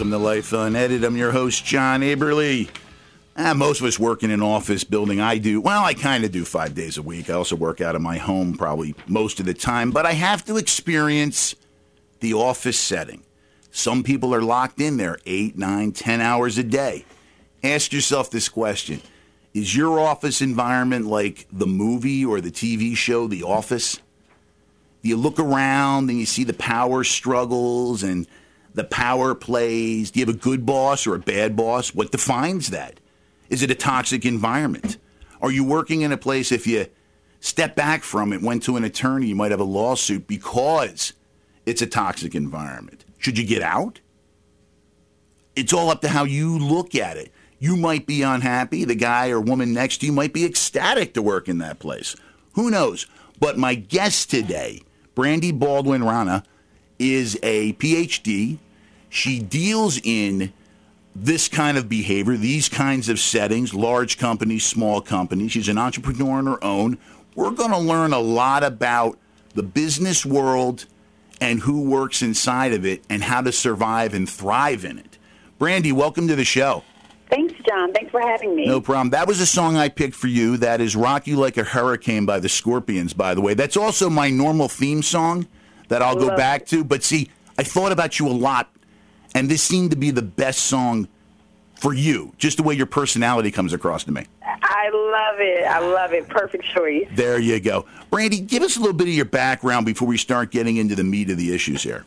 welcome to Life Unedited. I'm your host, John Aberly. Ah, most of us work in an office building. I do. Well, I kind of do five days a week. I also work out of my home probably most of the time, but I have to experience the office setting. Some people are locked in there eight, nine, ten hours a day. Ask yourself this question Is your office environment like the movie or the TV show The Office? You look around and you see the power struggles and the power plays? Do you have a good boss or a bad boss? What defines that? Is it a toxic environment? Are you working in a place if you step back from it, went to an attorney, you might have a lawsuit because it's a toxic environment? Should you get out? It's all up to how you look at it. You might be unhappy. The guy or woman next to you might be ecstatic to work in that place. Who knows? But my guest today, Brandy Baldwin Rana, is a PhD. She deals in this kind of behavior, these kinds of settings, large companies, small companies. She's an entrepreneur on her own. We're going to learn a lot about the business world and who works inside of it and how to survive and thrive in it. Brandy, welcome to the show. Thanks, John. Thanks for having me. No problem. That was a song I picked for you. That is Rock You Like a Hurricane by the Scorpions, by the way. That's also my normal theme song that I'll go back it. to. But see, I thought about you a lot, and this seemed to be the best song for you, just the way your personality comes across to me. I love it. I love it. Perfect choice. There you go. Brandy, give us a little bit of your background before we start getting into the meat of the issues here.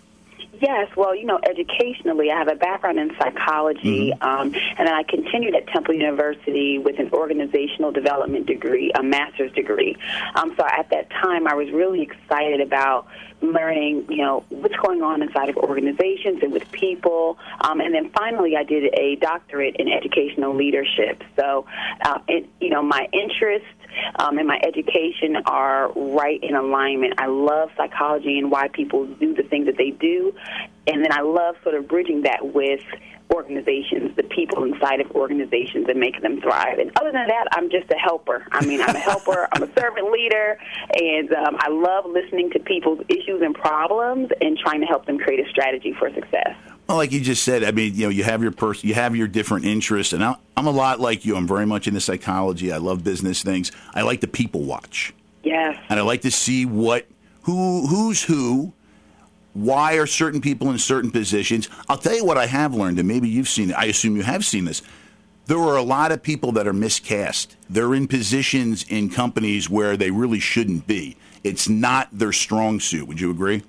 Yes, well, you know, educationally, I have a background in psychology, um, and then I continued at Temple University with an organizational development degree, a master's degree. Um, so at that time, I was really excited about learning, you know, what's going on inside of organizations and with people. Um, and then finally, I did a doctorate in educational leadership. So, uh, it, you know, my interests um, and my education are right in alignment. I love psychology and why people do the things that they do, and then I love sort of bridging that with organizations, the people inside of organizations, and making them thrive. And other than that, I'm just a helper. I mean, I'm a helper. I'm a servant leader, and um, I love listening to people's issues and problems and trying to help them create a strategy for success. Well, like you just said, I mean, you know, you have your person, you have your different interests, and I- I'm a lot like you. I'm very much into psychology. I love business things. I like to people watch, Yes. and I like to see what who who's who. Why are certain people in certain positions? I'll tell you what I have learned, and maybe you've seen it. I assume you have seen this. There are a lot of people that are miscast. They're in positions in companies where they really shouldn't be. It's not their strong suit. Would you agree?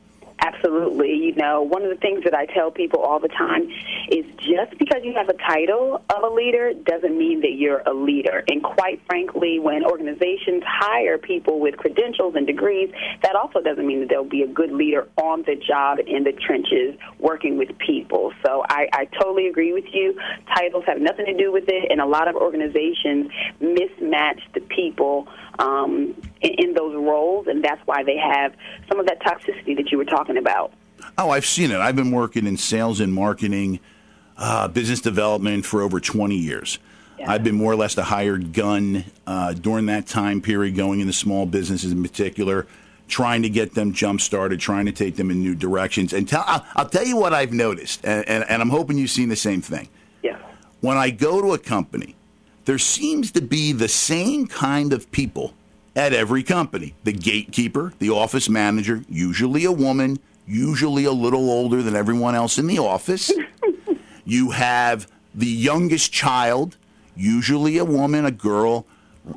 Absolutely. You know, one of the things that I tell people all the time is just because you have a title of a leader doesn't mean that you're a leader. And quite frankly, when organizations hire people with credentials and degrees, that also doesn't mean that they'll be a good leader on the job in the trenches working with people. So I, I totally agree with you. Titles have nothing to do with it, and a lot of organizations mismatch the people um, in, in those roles, and that's why they have some of that toxicity that you were talking about. Oh, I've seen it. I've been working in sales and marketing, uh, business development for over 20 years. Yeah. I've been more or less the hired gun uh, during that time period, going into small businesses in particular, trying to get them jump started, trying to take them in new directions. And tell, I'll, I'll tell you what I've noticed, and, and, and I'm hoping you've seen the same thing. Yeah. When I go to a company, there seems to be the same kind of people at every company the gatekeeper, the office manager, usually a woman, usually a little older than everyone else in the office. you have the youngest child, usually a woman, a girl,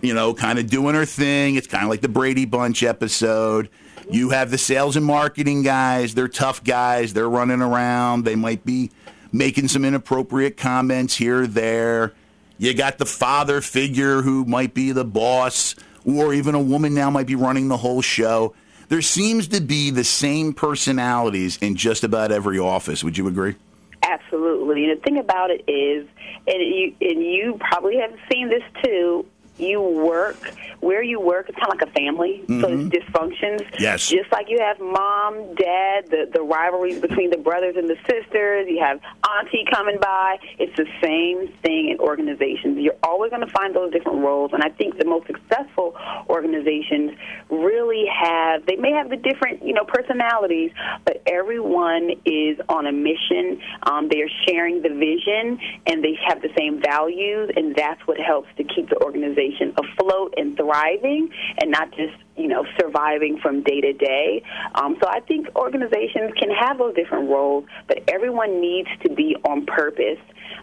you know, kind of doing her thing. It's kind of like the Brady Bunch episode. You have the sales and marketing guys, they're tough guys, they're running around, they might be making some inappropriate comments here or there. You got the father figure who might be the boss, or even a woman now might be running the whole show. There seems to be the same personalities in just about every office. Would you agree? Absolutely. And the thing about it is, and you, and you probably have seen this too, you work where you work it's kind of like a family. Mm-hmm. So it's dysfunctions. Yes. Just like you have mom, dad, the the rivalries between the brothers and the sisters. You have auntie coming by. It's the same thing in organizations. You're always going to find those different roles, and I think the most successful organizations really have. They may have the different you know personalities, but everyone is on a mission. Um, they are sharing the vision, and they have the same values, and that's what helps to keep the organization afloat and thriving, and not just you know surviving from day to day. Um, so I think organizations can have those different roles, but everyone needs to be on purpose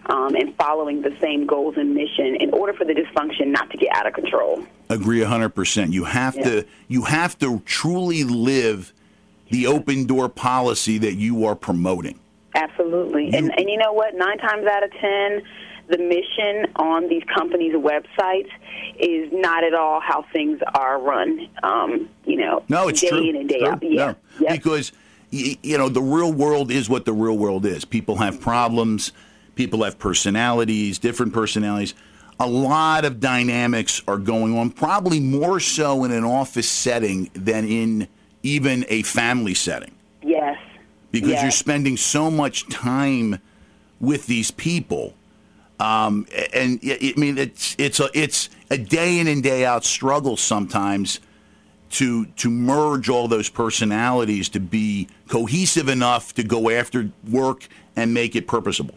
um, and following the same goals and mission in order for the dysfunction not to get out of control. Agree 100%. You have yeah. to you have to truly live the open door policy that you are promoting. Absolutely. You, and and you know what? 9 times out of 10 the mission on these companies' websites is not at all how things are run. Um, you know, no, it's day true. in and day true. out. Yeah, no. yep. because you know the real world is what the real world is. People have problems. People have personalities, different personalities. A lot of dynamics are going on, probably more so in an office setting than in even a family setting. Yes. Because yes. you're spending so much time with these people um, and I mean, it's it's a it's a day in and day out struggle sometimes to to merge all those personalities to be cohesive enough to go after work and make it purposeful.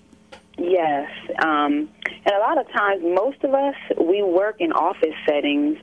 Yes, um, and a lot of times, most of us we work in office settings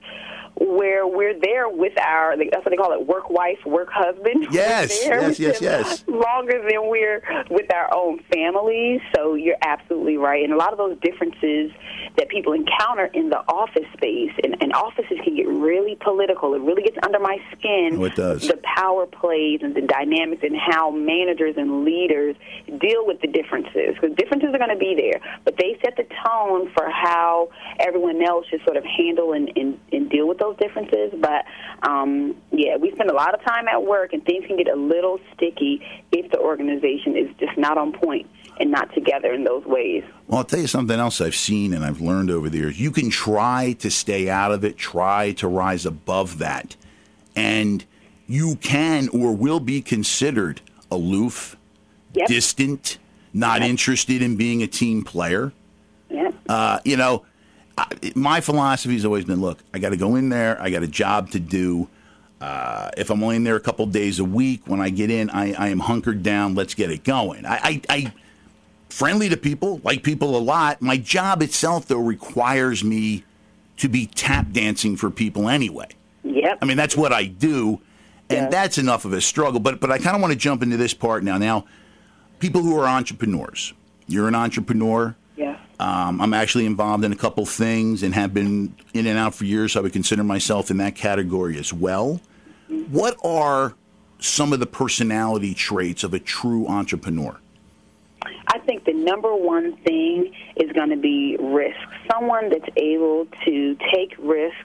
where we're there with our that's what they call it work wife work husband. Yes yes yes yes. longer than we're with our own families so you're absolutely right. And a lot of those differences that people encounter in the office space and, and offices can get really political. It really gets under my skin oh, it does. the power plays and the dynamics and how managers and leaders deal with the differences. Because differences are going to be there but they set the tone for how everyone else should sort of handle and, and, and deal with those differences, but um, yeah, we spend a lot of time at work, and things can get a little sticky if the organization is just not on point and not together in those ways. Well, I'll tell you something else I've seen and I've learned over the years. You can try to stay out of it, try to rise above that, and you can or will be considered aloof, yep. distant, not yep. interested in being a team player. Yep. Uh, you know, my philosophy has always been look, I got to go in there, I got a job to do. Uh, if I'm only in there a couple days a week, when I get in, I, I am hunkered down. Let's get it going. I, I, I friendly to people, like people a lot. My job itself, though, requires me to be tap dancing for people anyway. Yep. I mean, that's what I do, and yeah. that's enough of a struggle. But but I kind of want to jump into this part now. Now, people who are entrepreneurs, you're an entrepreneur. Um, I'm actually involved in a couple things and have been in and out for years. So I would consider myself in that category as well. What are some of the personality traits of a true entrepreneur? I think the number one thing is going to be risk. Someone that's able to take risks.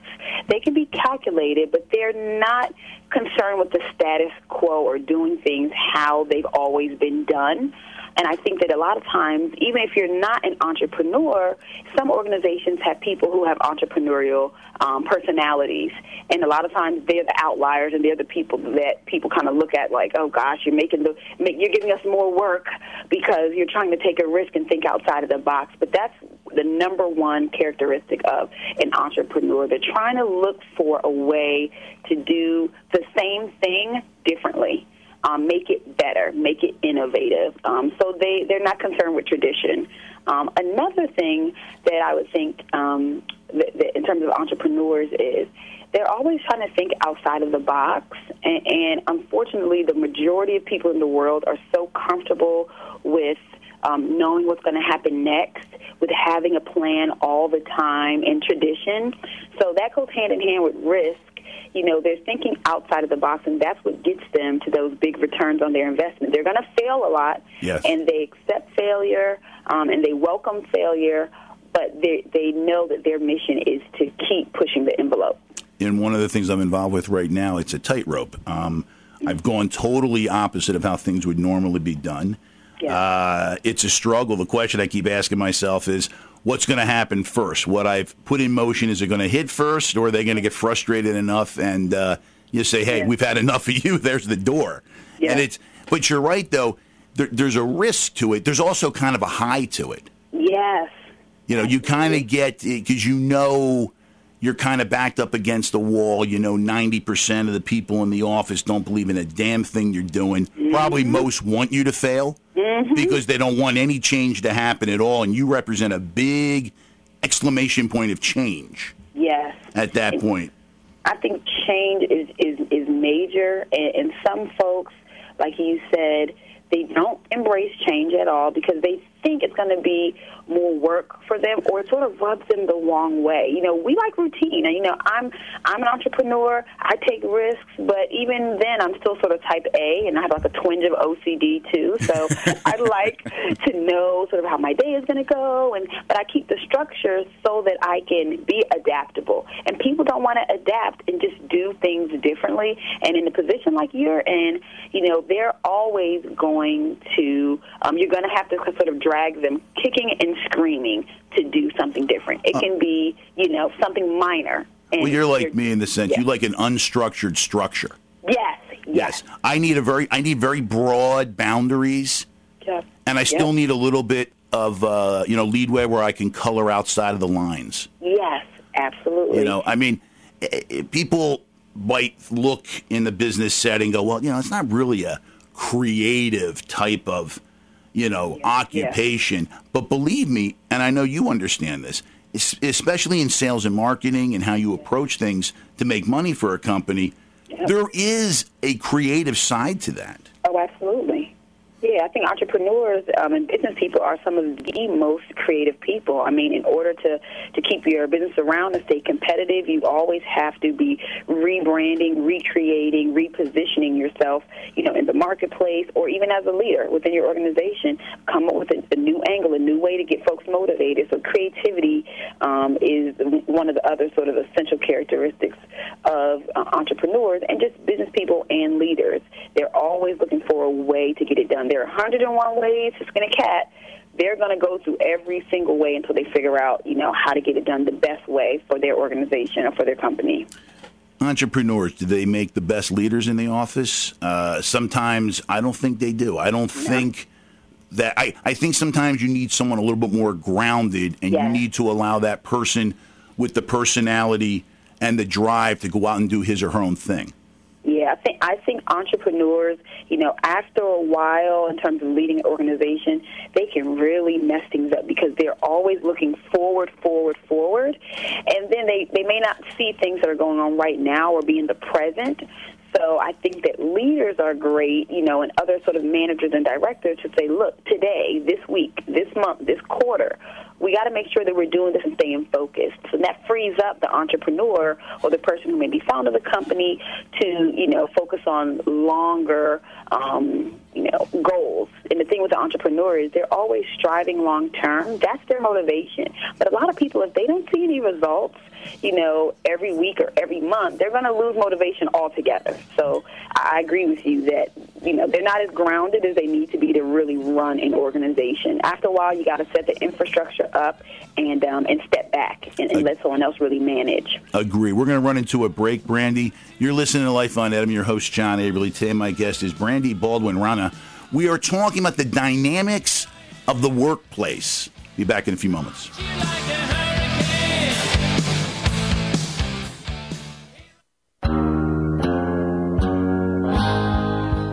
They can be calculated, but they're not concerned with the status quo or doing things how they've always been done. And I think that a lot of times, even if you're not an entrepreneur, some organizations have people who have entrepreneurial um, personalities, and a lot of times they're the outliers, and they're the people that people kind of look at like, oh gosh, you're making the you're giving us more work because you're trying to take a risk and think outside of the box. But that's the number one characteristic of an entrepreneur. They're trying to look for a way to do the same thing differently um, make it better, make it innovative. Um, so they, they're not concerned with tradition. Um, another thing that I would think um, in terms of entrepreneurs is they're always trying to think outside of the box. And, and unfortunately, the majority of people in the world are so comfortable with um, knowing what's going to happen next, with having a plan all the time, and tradition. So that goes hand in hand with risk you know, they're thinking outside of the box, and that's what gets them to those big returns on their investment. They're going to fail a lot, yes. and they accept failure, um, and they welcome failure, but they, they know that their mission is to keep pushing the envelope. And one of the things I'm involved with right now, it's a tightrope. Um, I've gone totally opposite of how things would normally be done. Yeah. Uh, it's a struggle. The question I keep asking myself is, what's going to happen first. What I've put in motion is it going to hit first, or are they going to get frustrated enough and uh, you say, "Hey, we've had enough of you." There's the door. And it's. But you're right though. There, there's a risk to it. There's also kind of a high to it. Yes. You know, you kind of get because you know you're kind of backed up against the wall. You know, 90% of the people in the office don't believe in a damn thing you're doing. Mm-hmm. Probably most want you to fail mm-hmm. because they don't want any change to happen at all. And you represent a big exclamation point of change. Yes. At that point. I think change is, is, is major. And, and some folks, like you said, they don't embrace change at all because they think it's going to be more work for them or it sort of rubs them the wrong way. You know, we like routine. You know, I'm I'm an entrepreneur. I take risks, but even then I'm still sort of type A and I have like a twinge of OCD too. So I like to know sort of how my day is going to go and but I keep the structure so that I can be adaptable. And people don't want to adapt and just do things differently. And in a position like you're in, you know, they're always going to um, you're going to have to sort of drag them kicking and screaming to do something different. It uh. can be, you know, something minor. well, you're like me in the sense you like an unstructured structure. Yes, yes. Yes. I need a very I need very broad boundaries. Yeah. And I still need a little bit of uh, you know leadway where I can color outside of the lines. Yes, absolutely. You know, I mean, people might look in the business setting go, well, you know, it's not really a creative type of you know, yeah. occupation. Yeah. But believe me, and I know you understand this, especially in sales and marketing and how you approach things to make money for a company, there is a creative side to that. Oh, absolutely. Yeah, I think entrepreneurs um, and business people are some of the most creative people. I mean, in order to to keep your business around and stay competitive, you always have to be rebranding, recreating, repositioning yourself, you know, in the marketplace or even as a leader within your organization. Come up with a, a new angle, a new way to get folks motivated. So creativity um, is one of the other sort of essential characteristics of uh, entrepreneurs and just business people and leaders. They're always looking for a way to get it done there are 101 ways to skin a cat. They're going to go through every single way until they figure out, you know, how to get it done the best way for their organization or for their company. Entrepreneurs, do they make the best leaders in the office? Uh, sometimes I don't think they do. I don't no. think that I, I think sometimes you need someone a little bit more grounded and yes. you need to allow that person with the personality and the drive to go out and do his or her own thing. I think entrepreneurs, you know, after a while in terms of leading an organization, they can really mess things up because they're always looking forward, forward, forward, and then they they may not see things that are going on right now or be in the present. So I think that leaders are great, you know, and other sort of managers and directors to say, look, today, this week, this month, this quarter, we got to make sure that we're doing this and staying focused. So that frees up the entrepreneur or the person who may be founder of the company to, you know, focus on longer, um, you know, goals. And the thing with the entrepreneur is they're always striving long term. That's their motivation. But a lot of people, if they don't see any results, you know, every week or every month, they're going to lose motivation altogether. So I agree with you that, you know, they're not as grounded as they need to be to really run an organization. After a while, you got to set the infrastructure up and um, and step back and, and let someone else really manage. Agree. We're going to run into a break, Brandy. You're listening to Life Unedited. Your host, John Aberly. Today, my guest is Brandy Baldwin Rana. We are talking about the dynamics of the workplace. Be back in a few moments.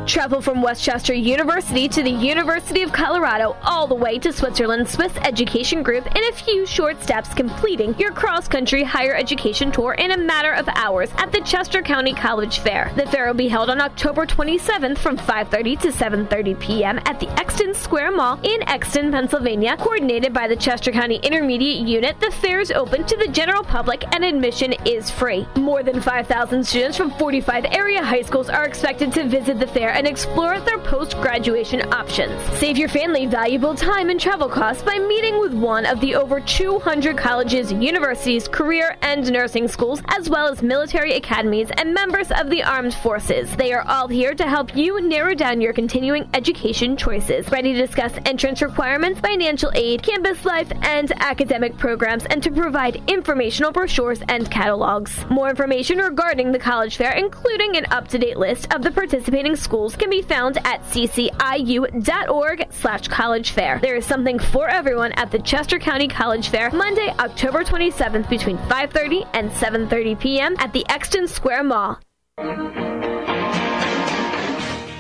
Travel from West Chester University to the University of Colorado, all the way to Switzerland Swiss Education Group in a few short steps, completing your cross country higher education tour in a matter of hours at the Chester County College Fair. The fair will be held on October 27th from 5:30 to 7:30 p.m. at the Exton Square Mall in Exton, Pennsylvania. Coordinated by the Chester County Intermediate Unit, the fair is open to the general public and admission is free. More than 5,000 students from 45 area high schools are expected to visit the fair and explore their post graduation options. Save your family valuable time and travel costs by meeting with one of the over 200 colleges, universities, career, and nursing schools, as well as military academies and members of the armed forces. They are all here to help you narrow down your continuing education choices. Ready to discuss entrance requirements, financial aid, campus life, and academic programs, and to provide informational brochures and catalogs. More information regarding the college fair, including an up-to-date list of the participating schools, can be found at cciu.org slash college fair. There is something for everyone at the Chester County College Fair, Monday, October 27th between 5.30 and 7.30 p.m. at the Exton Square Mall.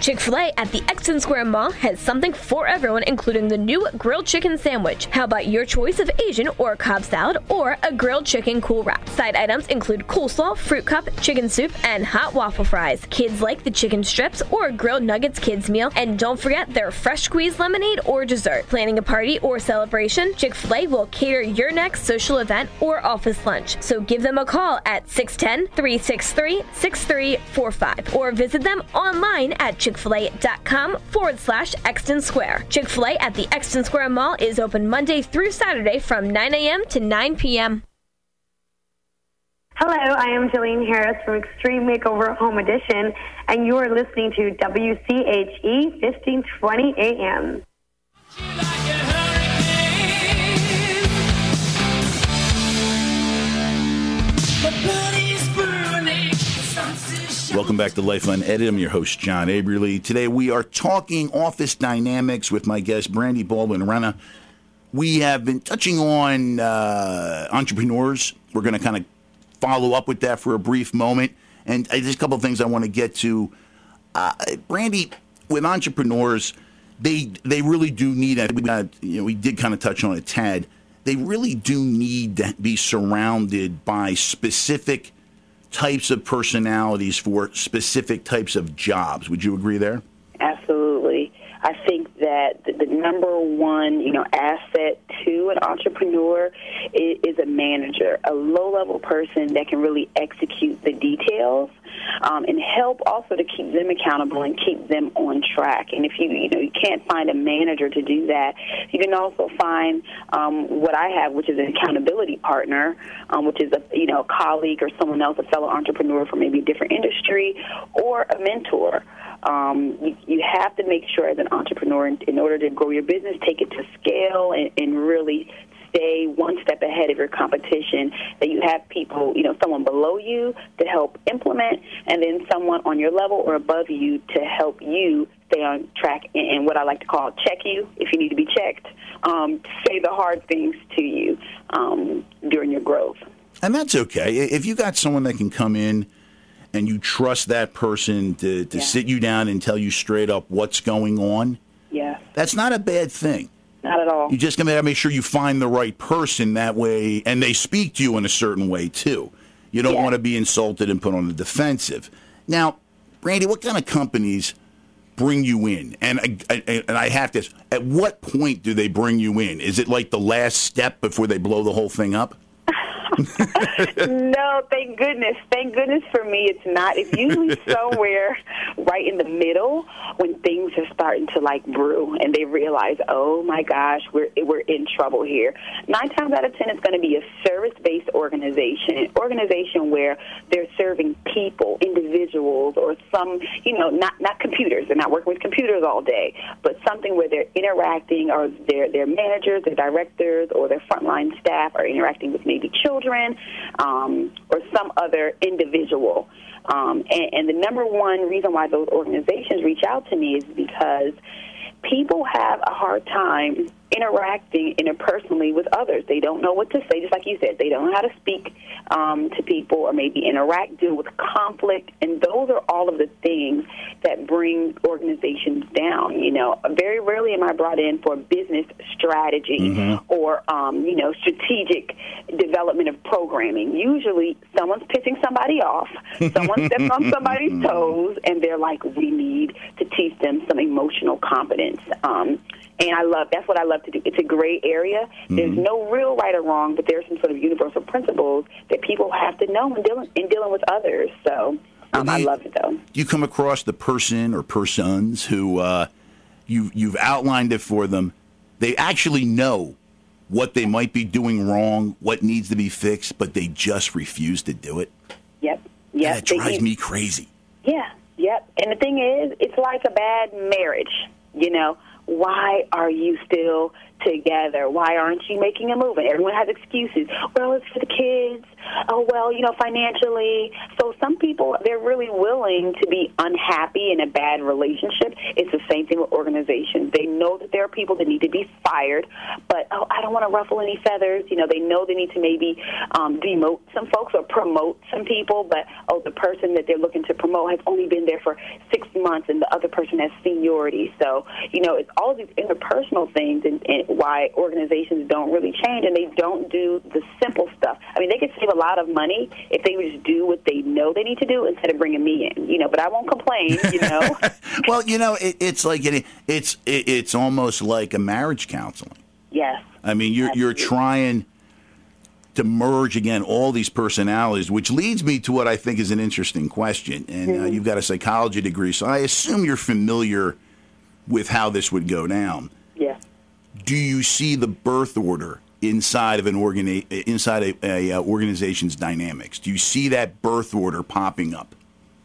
Chick fil A at the Exton Square Mall has something for everyone, including the new grilled chicken sandwich. How about your choice of Asian or Cobb salad or a grilled chicken cool wrap? Side items include coleslaw, fruit cup, chicken soup, and hot waffle fries. Kids like the chicken strips or grilled nuggets kids meal. And don't forget their fresh squeezed lemonade or dessert. Planning a party or celebration? Chick fil A will cater your next social event or office lunch. So give them a call at 610 363 6345 or visit them online at chickfil-a.com forward slash Exton Square. Chick-fil-A at the Exton Square Mall is open Monday through Saturday from 9 a.m. to 9 p.m. Hello, I am Jillian Harris from Extreme Makeover Home Edition, and you are listening to WCHE 1520 AM. Welcome back to Life Unedited. I'm your host, John Aberly. Today we are talking office dynamics with my guest, Brandy Baldwin Renna. We have been touching on uh, entrepreneurs. We're going to kind of follow up with that for a brief moment. And uh, there's a couple of things I want to get to. Uh, Brandy, with entrepreneurs, they they really do need. We, you know, we did kind of touch on it, tad. They really do need to be surrounded by specific types of personalities for specific types of jobs. Would you agree there? Absolutely. I think that the, number one, you know, asset to an entrepreneur is, is a manager, a low-level person that can really execute the details um, and help also to keep them accountable and keep them on track. And if you, you know, you can't find a manager to do that, you can also find um, what I have, which is an accountability partner, um, which is a, you know, a colleague or someone else, a fellow entrepreneur from maybe a different industry, or a mentor. Um, you, you have to make sure as an entrepreneur, in, in order to grow your business, take it to scale and, and really stay one step ahead of your competition, that you have people, you know, someone below you to help implement, and then someone on your level or above you to help you stay on track and, and what I like to call check you if you need to be checked, um, say the hard things to you um, during your growth. And that's okay. If you got someone that can come in and you trust that person to, to yeah. sit you down and tell you straight up what's going on, yeah. that's not a bad thing. Not at all. You just got to make sure you find the right person that way, and they speak to you in a certain way too. You don't want to be insulted and put on the defensive. Now, Randy, what kind of companies bring you in? And I, and I have to. At what point do they bring you in? Is it like the last step before they blow the whole thing up? no, thank goodness. Thank goodness for me, it's not. It's usually somewhere right in the middle when things are starting to like brew, and they realize, oh my gosh, we're we're in trouble here. Nine times out of ten, it's going to be a service-based organization, an organization where they're serving people, individuals, or some, you know, not not computers. They're not working with computers all day, but something where they're interacting, or their their managers, their directors, or their frontline staff are interacting with maybe children children um, or some other individual. Um, and, and the number one reason why those organizations reach out to me is because people have a hard time interacting interpersonally with others. They don't know what to say, just like you said. They don't know how to speak um, to people or maybe interact, deal with conflict, and those are all of the things that bring organizations down. You know, very rarely am I brought in for business strategy mm-hmm. or um, you know strategic development of programming. Usually, someone's pissing somebody off, someone steps on somebody's toes, and they're like, "We need to teach them some emotional competence." Um, and I love that's what I love to do. It's a gray area. Mm-hmm. There's no real right or wrong, but there's some sort of universal principles that people have to know in dealing in dealing with others. So Um, I love it though. you come across the person or persons who uh, you you've outlined it for them. They actually know what they might be doing wrong, what needs to be fixed, but they just refuse to do it. Yep. Yep. that They- drives me crazy. Yeah, yep. And the thing is, it's like a bad marriage. You know, why are you still together? Why aren't you making a move? And everyone has excuses. Well, it's for the kids. Oh, well, you know, financially. So some people, they're really willing to be unhappy in a bad relationship. It's the same thing with organizations. They know that there are people that need to be fired, but, oh, I don't want to ruffle any feathers. You know, they know they need to maybe um, demote some folks or promote some people, but, oh, the person that they're looking to promote has only been there for six months and the other person has seniority. So, you know, it's all these interpersonal things and, and why organizations don't really change and they don't do the simple stuff. I mean, they could save a lot of money if they would just do what they know they need to do instead of bringing me in, you know, but I won't complain, you know. Well, you know, it, it's like it, it's it, it's almost like a marriage counseling. yes. I mean, you're you're trying to merge again all these personalities, which leads me to what I think is an interesting question. And Mm-hmm. uh, you've got a psychology degree, so I assume you're familiar with how this would go down. Do you see the birth order inside of an organi- inside a, a uh, organization's dynamics? Do you see that birth order popping up?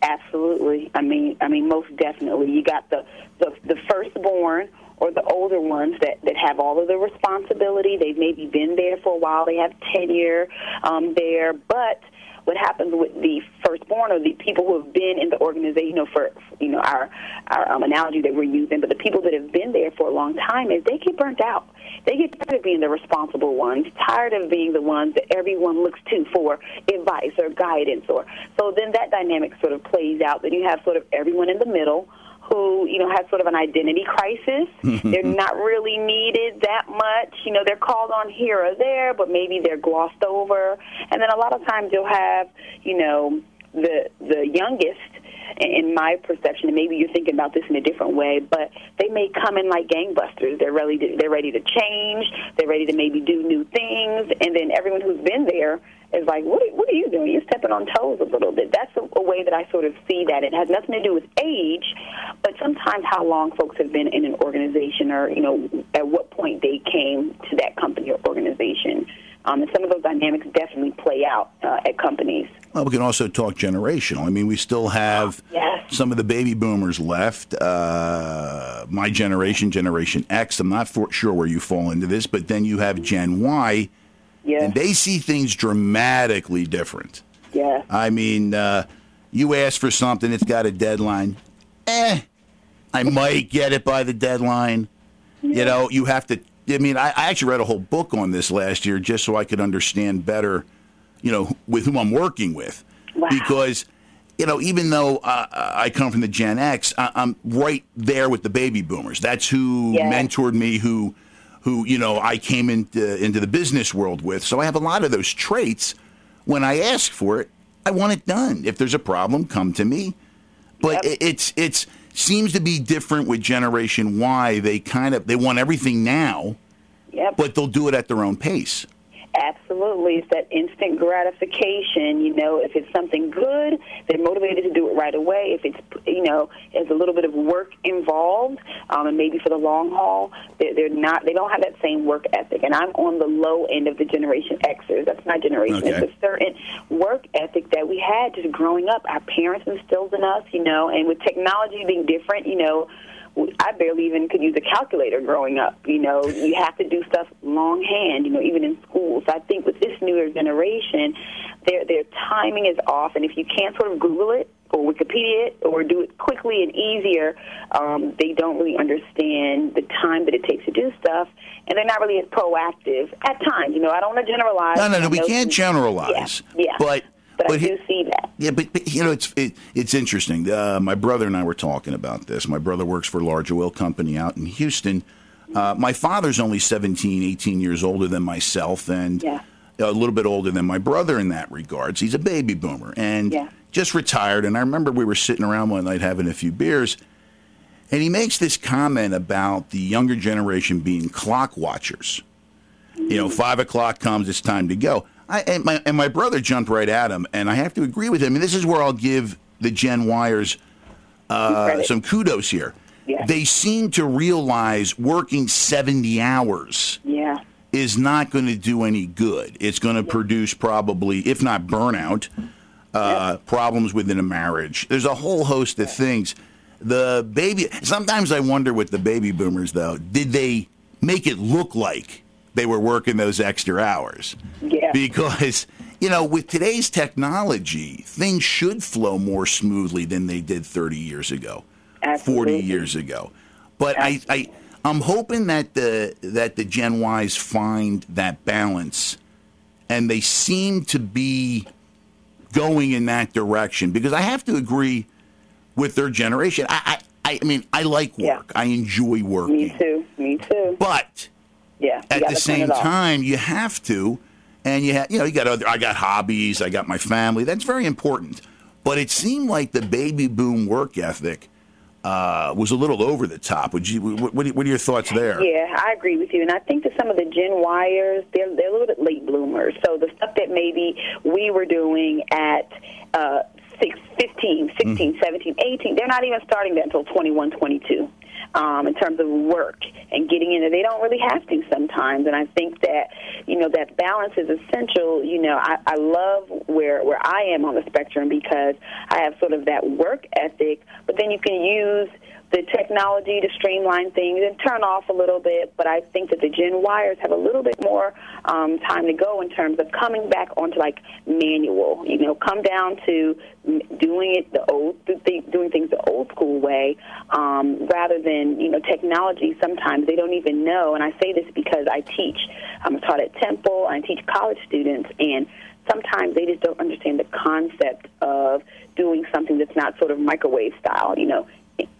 Absolutely. I mean, I mean, most definitely. You got the the, the firstborn or the older ones that that have all of the responsibility. They've maybe been there for a while. They have tenure um, there, but what happens with the firstborn or the people who have been in the organization, you know, for you know our our um, analogy that we're using, but the people that have been there for a long time is they get burnt out. They get tired of being the responsible ones, tired of being the ones that everyone looks to for advice or guidance, or so then that dynamic sort of plays out. Then you have sort of everyone in the middle who you know has sort of an identity crisis. they're not really needed that much. You know, they're called on here or there, but maybe they're glossed over. And then a lot of times you'll have you know the the youngest in my perception, and maybe you're thinking about this in a different way, but they may come in like gangbusters. They're ready they're ready to change. They're ready to maybe do new things, and then everyone who's been there is like, what are, what are you doing? You're stepping on toes a little bit. That's a, a way that I sort of see that. It has nothing to do with age, but sometimes how long folks have been in an organization, or you know, at what point they came to that company or organization. Um, and some of those dynamics definitely play out uh, at companies. Well, we can also talk generational. I mean, we still have Yes. some of the baby boomers left. Uh, my generation, Generation X. I'm not for, sure where you fall into this, but then you have Gen Y, Yeah. and they see things dramatically different. yeah. I mean, uh, you ask for something, it's got a deadline. Eh, I might get it by the deadline. You know, you have to. I mean, I, I actually read a whole book on this last year just so I could understand better, you know, with whom I'm working with. Wow. Because, you know, even though uh, I come from the Gen X, I, I'm right there with the baby boomers. That's who Yeah. mentored me, who, who you know, I came into into the business world with. So I have a lot of those traits. When I ask for it, I want it done. If there's a problem, come to me. But Yep. it it's it's seems to be different with Generation Y. They kind of they want everything now, Yep. but they'll do it at their own pace. Absolutely. It's that instant gratification. You know, if it's something good, they're motivated to do it right away. If it's, you know, there's a little bit of work involved, um, and maybe for the long haul, they're, they're not, they don't have that same work ethic. And I'm on the low end of the Generation Xers. That's my generation. Okay. It's a certain work ethic that we had just growing up. Our parents instilled in us, you know, and with technology being different, you know, I barely even could use a calculator growing up. You know, you have to do stuff longhand. You know, even in schools. I think with this newer generation, their their timing is off, and if you can't sort of Google it or Wikipedia it or do it quickly and easier, um, they don't really understand the time that it takes to do stuff, and they're not really as proactive at times. You know, I don't want to generalize. No, no, no. We can't generalize. Yeah, yeah. But but, I he- do see that. Yeah, but, but you know, it's it, it's interesting. Uh, my brother and I were talking about this. My brother works for a large oil company out in Houston. Uh, my father's only 17, 18 years older than myself, and Yeah. a little bit older than my brother in that regards. He's a baby boomer and Yeah. just retired. And I remember we were sitting around one night having a few beers, and he makes this comment about the younger generation being clock watchers. You know, five o'clock comes, it's time to go. I, and, my, and my brother jumped right at him, and I have to agree with him. And this is where I'll give the Gen Yers uh, some kudos here. Yeah. They seem to realize working 70 hours Yeah. is not going to do any good. It's going to produce probably, if not burnout, uh, problems within a marriage. There's a whole host of things. The baby. Sometimes I wonder with the baby boomers, though, did they make it look like they were working those extra hours? Yeah. Because you know, with today's technology, things should flow more smoothly than they did 30 years ago, 40 years ago. But I, I, I'm hoping that the that the Gen Ys find that balance, and they seem to be going in that direction. Because I have to agree with their generation. I, I, I mean, I like Yeah. work. I enjoy working. Me too. Me too. But Yeah. at the same time, you have to, and you have, you know, you got other. I got hobbies. I got my family. That's very important. But it seemed like the baby boom work ethic uh, was a little over the top. Would you? What, what are- your thoughts there? Yeah, I agree with you, and I think that some of the Gen Yers they're they're a little bit late bloomers. So the stuff that maybe we were doing at uh, six, 15, 16, 17, 18, they're not even starting that until 21, 22. Um, in terms of work and getting in, into, they don't really have to sometimes. And I think that you know that balance is essential. You know, I, I love where where I am on the spectrum because I have sort of that work ethic, but then you can use the technology to streamline things and turn off a little bit. But I think that the Gen Yers have a little bit more um, time to go in terms of coming back onto like manual. You know, come down to doing it the old, doing things the old school way, um, rather than you know technology. Sometimes they don't even know. And I say this because I teach. I'm taught at Temple. I teach college students and sometimes they just don't understand the concept of doing something that's not sort of microwave style, you know,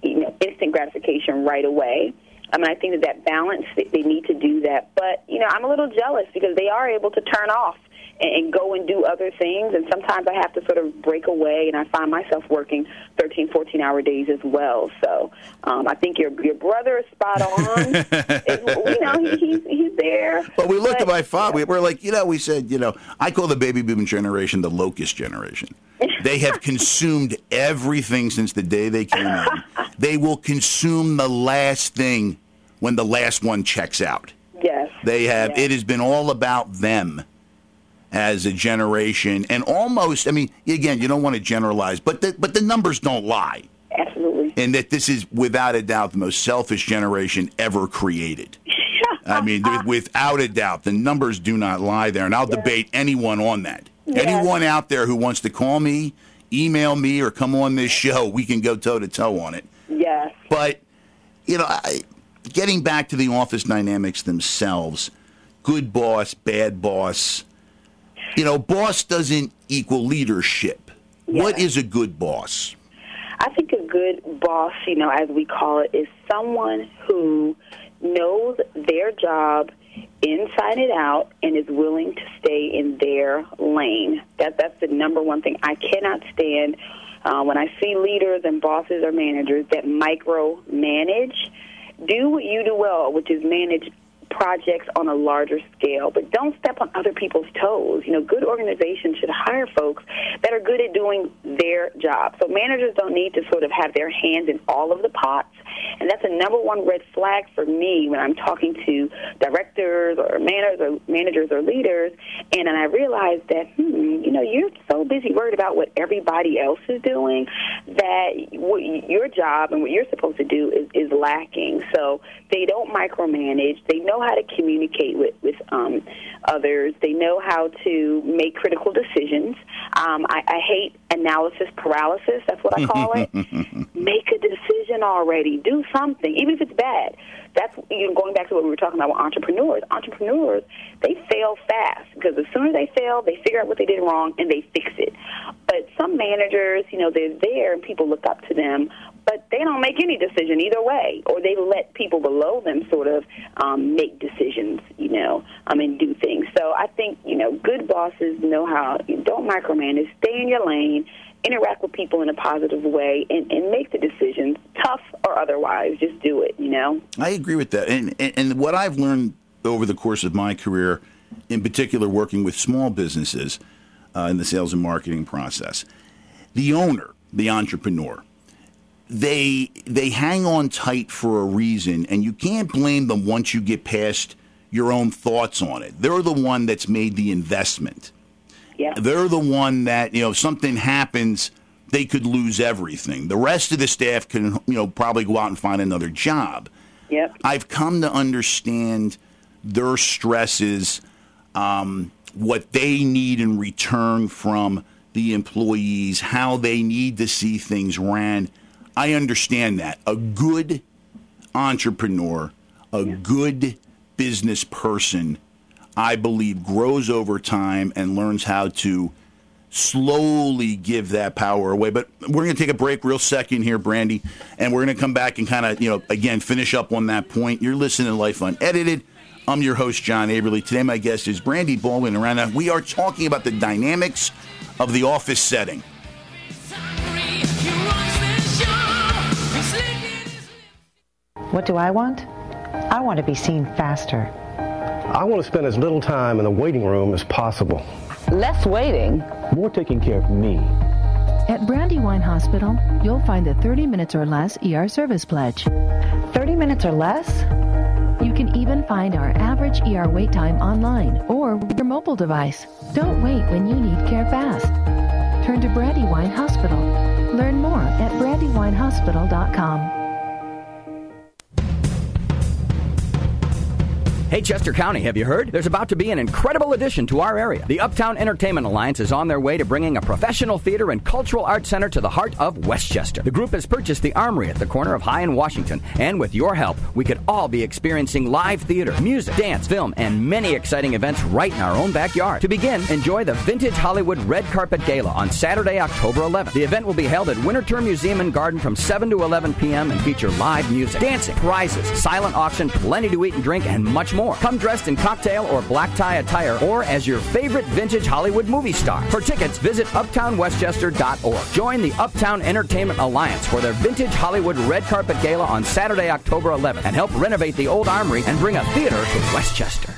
you know, instant gratification right away. I mean, I think that that balance, they they need to do that. But, you know, I'm a little jealous because they are able to turn off and, and go and do other things. And sometimes I have to sort of break away, and I find myself working 13, 14 hour days as well. So um, I think your your brother is spot on. You know, he, he's, he's there. But we looked at my father. We were like, you know, we said, you know, I call the baby boom generation the locust generation. They have consumed everything since the day they came in. They will consume the last thing when the last one checks out. Yes. They have. Yes. It has been all about them as a generation, and almost. I mean, again, you don't want to generalize, but the, but the numbers don't lie, Absolutely. and that this is without a doubt the most selfish generation ever created. I mean, without a doubt, the numbers do not lie there, and I'll debate anyone on that. Yes. Anyone out there who wants to call me, email me, or come on this show, we can go toe to toe on it. Yes. But you know, I, getting back to the office dynamics themselves, good boss, bad boss. You know, boss doesn't equal leadership. What is a good boss? I think a good boss, you know, as we call it, is someone who knows their job inside and out and is willing to stay in their lane. That that's the number one thing. I cannot stand uh, when I see leaders and bosses or managers that micromanage. Do what you do well, which is manage projects on a larger scale, but don't step on other people's toes. You know, good organizations should hire folks that are good at doing their job. So managers don't need to sort of have their hands in all of the pots. And that's a number one red flag for me when I'm talking to directors or managers or managers or leaders. And then I realize that, hmm, you know, you're so busy worried about what everybody else is doing that what your job and what you're supposed to do is, is lacking. So they don't micromanage. They know how to communicate with, with um, others. They know how to make critical decisions. Um, I, I hate analysis paralysis. That's what I call it. make a decision already. Do something, even if it's bad. That's you know, going back to what we were talking about with entrepreneurs. Entrepreneurs, they fail fast because as soon as they fail, they figure out what they did wrong and they fix it. But some managers, you know, they're there and people look up to them, but they don't make any decision either way, or they let people below them sort of um, make decisions, you know, um, and do things. So I think you know, good bosses know how. You Don't micromanage. Stay in your lane interact with people in a positive way and, and make the decisions, tough or otherwise. Just do it, you know? I agree with that. And, and, and what I've learned over the course of my career, in particular working with small businesses uh, in the sales and marketing process, the owner, the entrepreneur. They they hang on tight for a reason, and you can't blame them once you get past your own thoughts on it. They're the one that's made the investment. Yeah. They're the one that you know if something happens, they could lose everything. The rest of the staff can you know probably go out and find another job. Yep. I've come to understand their stresses, um, what they need in return from the employees, how they need to see things ran. I understand that. A good entrepreneur, a good business person, I believe, grows over time and learns how to slowly give that power away. But we're going to take a break real second here, Brandy, and we're going to come back and kind of, you know, again, finish up on that point. You're listening to Life Unedited. I'm your host, John Aberly. Today, my guest is Brandy Baldwin Arana. We are talking about the dynamics of the office setting. What do I want? I want to be seen faster. I want to spend as little time in the waiting room as possible. Less waiting. More taking care of me. At Brandywine Hospital, you'll find the 30 minutes or less ER service pledge. 30 minutes or less? You can even find our average ER wait time online or your mobile device. Don't wait when you need care fast. Turn to Brandywine Hospital. Learn more at brandywinehospital.com. Hey, Chester County, have you heard? There's about to be an incredible addition to our area. The Uptown Entertainment Alliance is on their way to bringing a professional theater and cultural arts center to the heart of West Chester. The group has purchased the Armory at the corner of High and Washington, and with your help, we could all be experiencing live theater, music, dance, film, and many exciting events right in our own backyard. To begin, enjoy the Vintage Hollywood Red Carpet Gala on Saturday, October 11th. The event will be held at Winterthur Museum and Garden from 7 to 11 p.m. and feature live music, dancing, prizes, silent auction, plenty to eat and drink, and much more. Come dressed in cocktail or black tie attire or as your favorite vintage Hollywood movie star. For tickets, visit uptownwestchester.org. Join the Uptown Entertainment Alliance for their Vintage Hollywood Red Carpet Gala on Saturday, October 11th and help renovate the old armory and bring a theater to West Chester.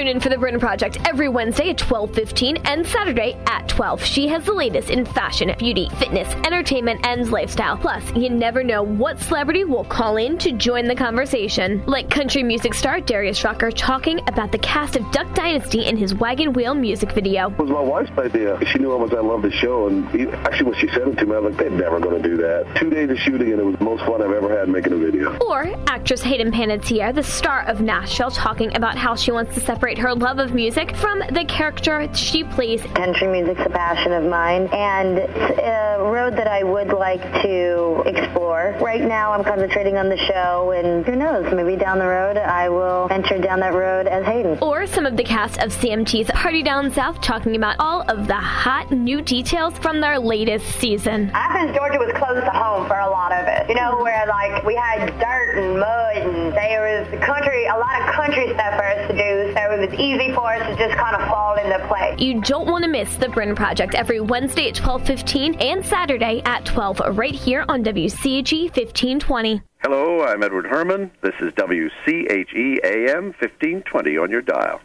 Tune in for the Britain Project every Wednesday at 12:15 and Saturday at 12. She has the latest in fashion, beauty, fitness, entertainment, and lifestyle. Plus, you never know what celebrity will call in to join the conversation. Like country music star Darius Rucker talking about the cast of Duck Dynasty in his Wagon Wheel music video. It was my wife's idea. She knew how much I loved the show, and actually when she said it to me, I was like, they're never going to do that. Two days of shooting, and it was the most fun I've ever had making a video. Or actress Hayden Panettiere, the star of Nashville, talking about how she wants to separate her love of music from the character she plays. Country music's a passion of mine, and it's a road that I would like to explore. Right now, I'm concentrating on the show, and who knows, maybe down the road, I will venture down that road as Hayden. Or some of the cast of CMT's Party Down South talking about all of the hot new details from their latest season. Athens, Georgia was close to home for a lot of it. You know, where like we had dirt and mud, and there was country, a lot of country stuff for us to do, so it was easy for us to just kind of fall into place. You don't want to miss the Bryn Project every Wednesday at 12:15 and Saturday at 12 right here on WCHE 1520. Hello, I'm Edward Herrmann. This is WCHE AM 1520 on your dial.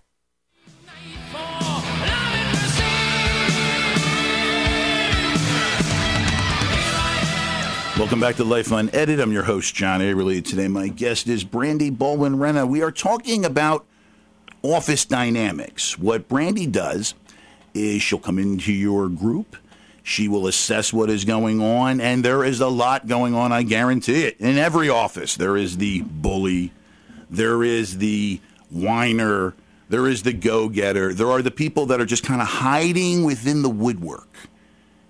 Welcome back to Life Unedited. I'm your host, John Averly. Today, my guest is Brandy Baldwin Renna. We are talking about office dynamics. What Brandy does is she'll come into your group, she will assess what is going on, and there is a lot going on, I guarantee it. In every office, there is the bully, there is the whiner, there is the go getter, there are the people that are just kind of hiding within the woodwork,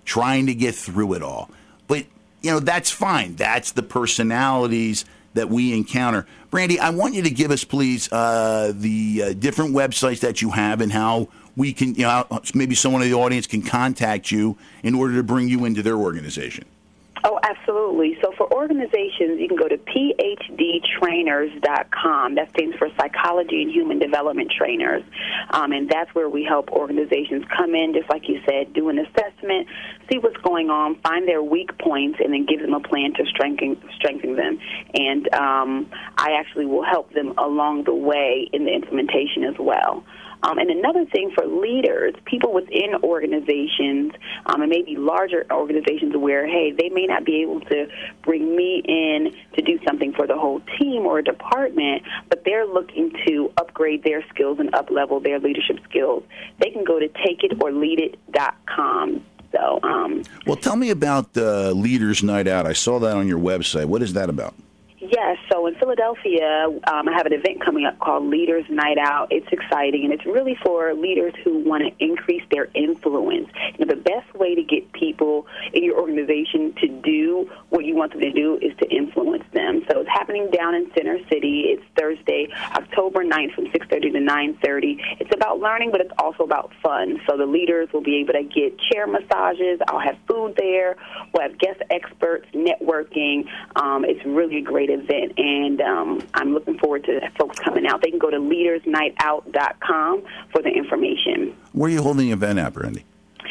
trying to get through it all. But you know, that's fine. That's the personalities that we encounter. Brandy, I want you to give us, please, uh, the uh, different websites that you have and how we can, you know, maybe someone in the audience can contact you in order to bring you into their organization. Oh, absolutely. So for organizations, you can go to phdtrainers.com. That stands for Psychology and Human Development Trainers. Um, and that's where we help organizations come in, just like you said, do an assessment, see what's going on, find their weak points, and then give them a plan to strengthen, strengthen them. And um, I actually will help them along the way in the implementation as well. Um, and another thing for leaders, people within organizations, um, and maybe larger organizations where, hey, they may not be able to bring me in to do something for the whole team or department, but they're looking to upgrade their skills and up level their leadership skills. They can go to takeititorleadit.com. So, um, well, tell me about the Leaders Night Out. I saw that on your website. What is that about? Yes, so in Philadelphia, um, I have an event coming up called Leaders Night Out. It's exciting, and it's really for leaders who want to increase their influence. You know, the best way to get people in your organization to do what you want them to do is to influence them. So it's happening down in Center City. It's Thursday, October 9th from 6.30 to 9.30. It's about learning, but it's also about fun. So the leaders will be able to get chair massages. I'll have food there. We'll have guest experts, networking. Um, it's really a great event, and um, I'm looking forward to folks coming out. They can go to leadersnightout.com for the information. Where are you holding the event at, Brandy?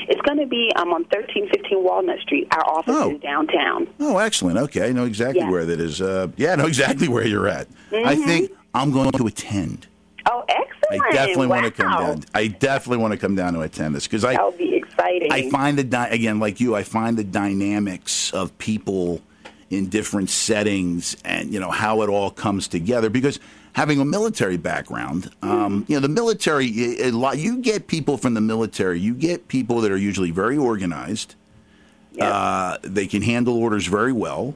It's going to be um, on 1315 Walnut Street. Our office Oh. is downtown. Oh, excellent. Okay, I know exactly Yeah. where that is. Uh, yeah, I know exactly where you're at. I Mhm. think I'm going to attend. Oh, excellent. I definitely want to come down. I definitely want to come down to attend this because I That would be exciting. I find the dy- again like you. I find the dynamics of people in different settings and you know how it all comes together because having a military background um, you know the military a lot you get people from the military you get people that are usually very organized uh, they can handle orders very well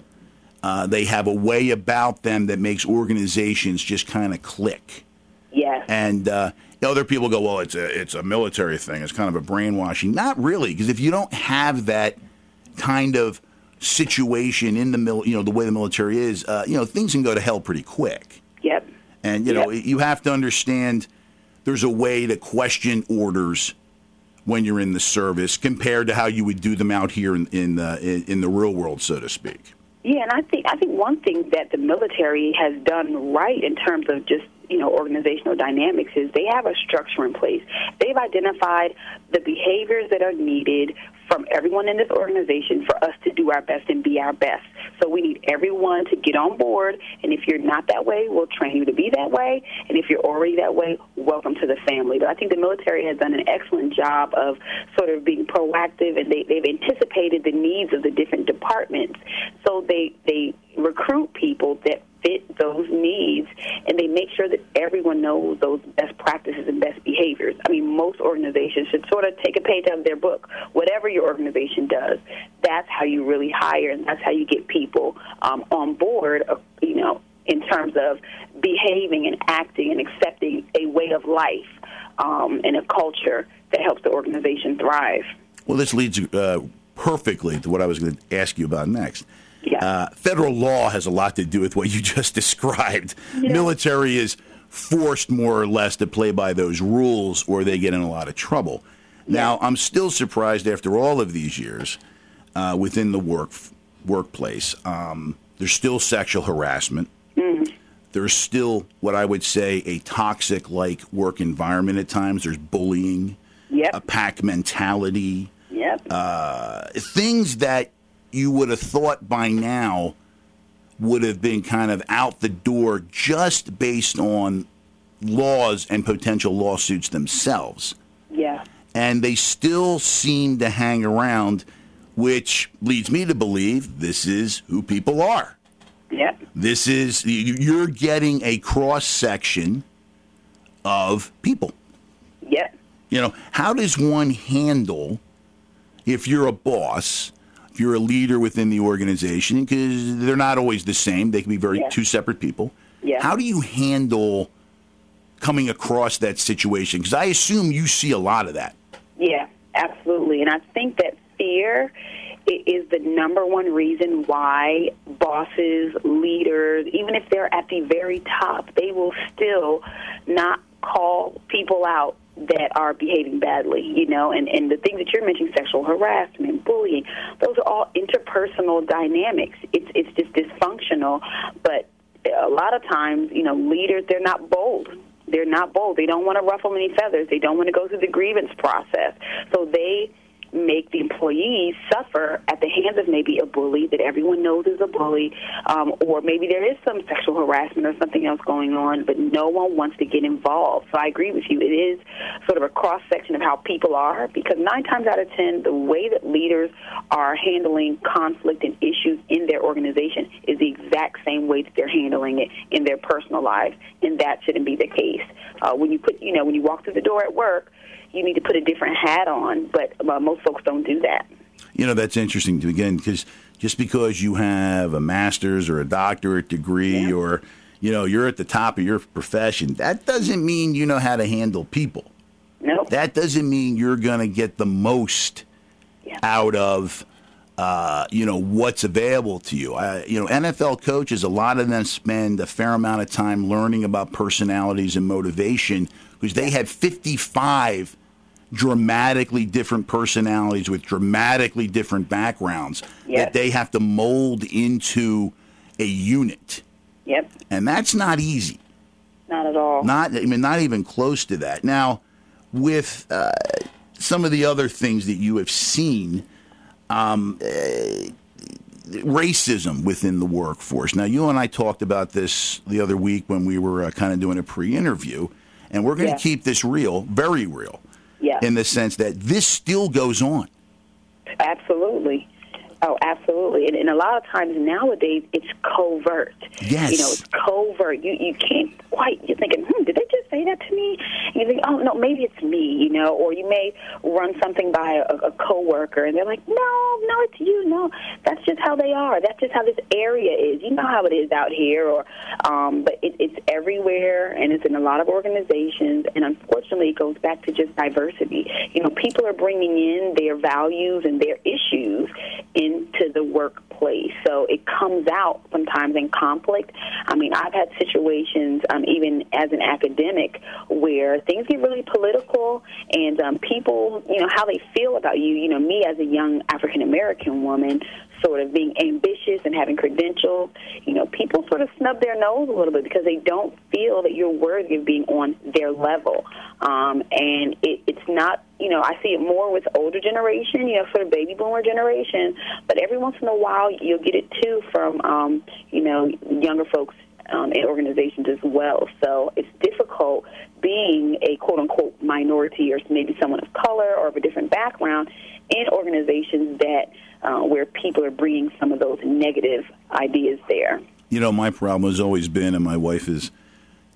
uh, they have a way about them that makes organizations just kind of click Yes. and uh, other people go, well, it's a it's a military thing. It's kind of a brainwashing. Not really, because if you don't have that kind of situation in the mil, you know, the way the military is, uh, you know, things can go to hell pretty quick. Yep. And you know, you have to understand there's a way to question orders when you're in the service compared to how you would do them out here in in the in, in the real world, so to speak. Yeah, and I think I think one thing that the military has done right in terms of just you know organizational dynamics is they have a structure in place. They've identified the behaviors that are needed from everyone in this organization for us to do our best and be our best. So we need everyone to get on board, and if you're not that way, we'll train you to be that way. And if you're already that way, welcome to the family. But I think the military has done an excellent job of sort of being proactive, and they, they've anticipated the needs of the different departments. So they they recruit people that fit those needs, and they make sure that everyone knows those best practices and best behaviors. I mean, most organizations should sort of take a page out of their book. Whatever your organization does, that's how you really hire, and that's how you get people um, on board. uh, You know, in terms of behaving and acting and accepting a way of life um, and a culture that helps the organization thrive. Well, this leads uh, perfectly to what I was going to ask you about next. Uh, federal law has a lot to do with what you just described. Military is forced more or less to play by those rules, or they get in a lot of trouble. Now, I'm still surprised after all of these years uh, within the work workplace. Um, there's still sexual harassment. There's still what I would say a toxic like work environment at times. There's bullying, Yep. a pack mentality Yep. uh, things that you would have thought by now would have been kind of out the door just based on laws and potential lawsuits themselves. Yeah. And they still seem to hang around, which leads me to believe this is who people are. Yep. This is, you- you're getting a cross section of people. Yeah. You know, how does one handle if you're a boss, if you're a leader within the organization, because they're not always the same, they can be very two separate people. Yeah. How do you handle coming across that situation? Because I assume you see a lot of that. Yeah, absolutely. And I think that fear is the number one reason why bosses, leaders, even if they're at the very top, they will still not call people out that are behaving badly, you know, and, and the things that you're mentioning, sexual harassment, bullying, those are all interpersonal dynamics. It's it's just dysfunctional, but a lot of times, you know, leaders they're not bold. They're not bold. They don't want to ruffle any feathers. They don't want to go through the grievance process. So they make the employees suffer at the hands of maybe a bully that everyone knows is a bully, um, or maybe there is some sexual harassment or something else going on, but no one wants to get involved. So I agree with you. It is sort of a cross section of how people are because nine times out of ten, the way that leaders are handling conflict and issues in their organization is the exact same way that they're handling it in their personal lives, and that shouldn't be the case. Uh, when you put, you know, when you walk through the door at work, you need to put a different hat on, but uh, most folks don't do that. You know, that's interesting to again because just because you have a master's or a doctorate degree yeah. or you know you're at the top of your profession, that doesn't mean you know how to handle people. No, that doesn't mean you're going to get the most yeah. out of. Uh, you know what's available to you. I, you know, NFL coaches, a lot of them spend a fair amount of time learning about personalities and motivation because they have 55 dramatically different personalities with dramatically different backgrounds yes. that they have to mold into a unit. Yep. And that's not easy. Not at all. Not I mean not even close to that. Now, with uh, some of the other things that you have seen, um, uh, racism within the workforce. Now, you and I talked about this the other week when we were uh, kind of doing a pre-interview, and we're going to yeah. keep this real, very real yeah. in the sense that this still goes on. Absolutely. Oh, absolutely. And, and a lot of times nowadays it's covert. Yes. You know, it's covert. You you can't quite. You're thinking, hmm, did they just say that to me? And you think, oh no, maybe it's me. You know, or you may run something by a, a coworker, and they're like, no, no, it's you. No, that's just how they are. That's just how this area is. You know how it is out here, or um, but it, it's everywhere, and it's in a lot of organizations. And unfortunately, it goes back to just diversity. You know, people are bringing in their values and their issues into the workplace, so it comes out sometimes in conflict. I mean, I've had situations, um, even as an academic, where things get really political, and um, people, you know, how they feel about you. You know, me as a young African American woman sort of being ambitious and having credentials, you know, people sort of snub their nose a little bit because they don't feel that you're worthy of being on their level. Um, and it, it's not, you know, I see it more with older generation, you know, sort of baby boomer generation, but every once in a while you'll get it too from, um, you know, younger folks um, in organizations as well. So it's difficult being a quote unquote minority or maybe someone of color or of a different background in organizations that uh, where people are bringing some of those negative ideas there. You know, my problem has always been, and my wife has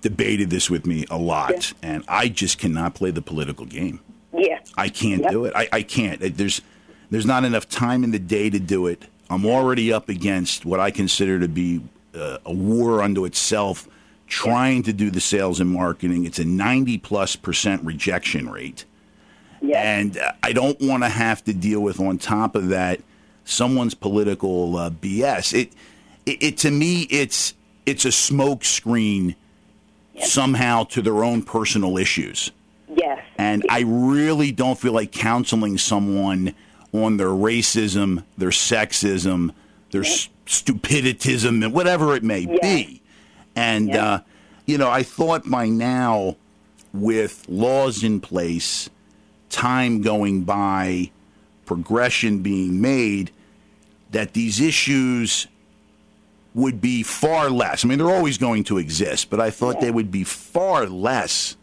debated this with me a lot, yeah. and I just cannot play the political game. Yeah, I can't yep. do it. I, I can't. There's there's not enough time in the day to do it. I'm already up against what I consider to be uh, a war unto itself trying to do the sales and marketing. It's a 90 plus percent rejection rate. Yes. And uh, I don't want to have to deal with, on top of that, someone's political uh, BS. It, it, it, to me, it's it's a smokescreen yes. somehow to their own personal issues. Yes. And I really don't feel like counseling someone on their racism, their sexism, their yes. stupiditism, and whatever it may yes. be. And uh, you know, I thought by now, with laws in place, time going by, progression being made, that these issues would be far less. I mean, they're always going to exist, but I thought yeah. they would be far less